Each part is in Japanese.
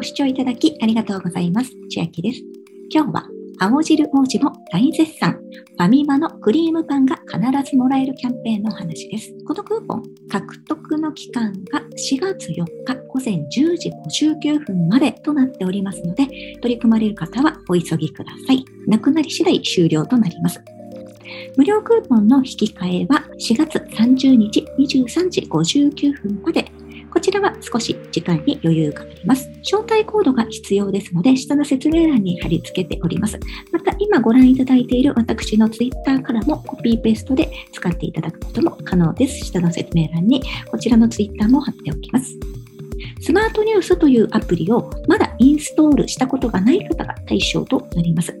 ご視聴いただきありがとうございます。千秋です。今日は青汁王子も大絶賛。ファミマのクリームパンが必ずもらえるキャンペーンの話です。このクーポン、獲得の期間が4月4日午前10時59分までとなっておりますので、取り組まれる方はお急ぎください。なくなり次第終了となります。無料クーポンの引き換えは4月30日23時59分までこちらは少し時間に余裕があります。招待コードが必要ですので、下の説明欄に貼り付けております。また、今ご覧いただいている私の Twitter からもコピーペーストで使っていただくことも可能です。下の説明欄にこちらの Twitter も貼っておきます。スマートニュースというアプリをまだインストールしたことがない方が対象となります。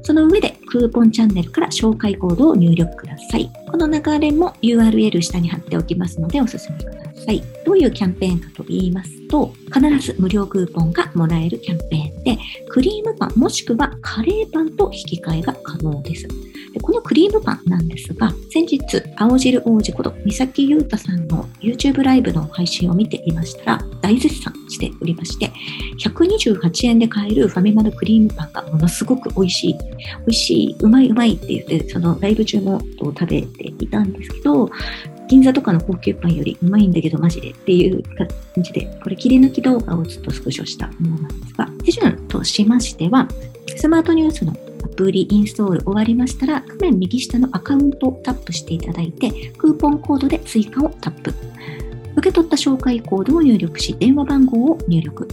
その上でクーポンチャンネルから紹介コードを入力ください。この流れも URL 下に貼っておきますのでお勧めくださはい。どういうキャンペーンかと言いますと、必ず無料クーポンがもらえるキャンペーンで、クリームパンもしくはカレーパンと引き換えが可能です。でこのクリームパンなんですが、先日、青汁王子こと三崎優太さんの YouTube ライブの配信を見ていましたら、大絶賛しておりまして、128円で買えるファミマのクリームパンがものすごく美味しい、美味しい、うまいうまいって言って、そのライブ中も食べていたんですけど、銀座とかの高級パンよりうまいんだけどマジでっていう感じで、これ切り抜き動画をちょっとスクショしたものなんですが、手順としましては、スマートニュースのアプリインストール終わりましたら、画面右下のアカウントをタップしていただいて、クーポンコードで追加をタップ。受け取った紹介コードを入力し、電話番号を入力。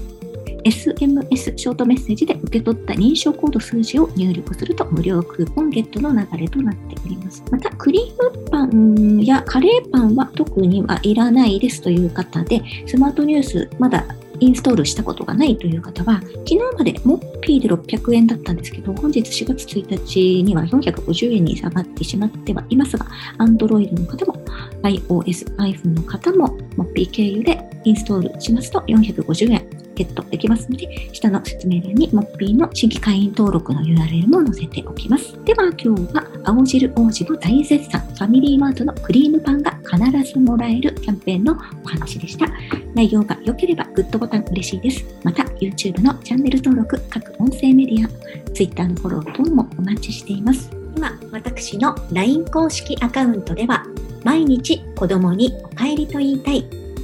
SMS ショートメッセージで受け取った認証コード数字を入力すると無料クーポンゲットの流れとなっております。また、クリームパンやカレーパンは特にはいらないですという方で、スマートニュースまだインストールしたことがないという方は、昨日までモッピーで600円だったんですけど、本日4月1日には450円に下がってしまってはいますが、Android の方も iOS、iPhone の方もモッピー経由でインストールしますと450円ゲットできますので、下の説明欄にモッピーの新規会員登録の URL も載せておきます。では今日は青汁王子の大絶賛ファミリーマートのクリームパンが必ずもらえるキャンペーンのお話でした。内容が良ければグッドボタン嬉しいです。また YouTube のチャンネル登録、各音声メディア、Twitter のフォロー等もお待ちしています。今、私の LINE 公式アカウントでは毎日子供にお帰りと言いたい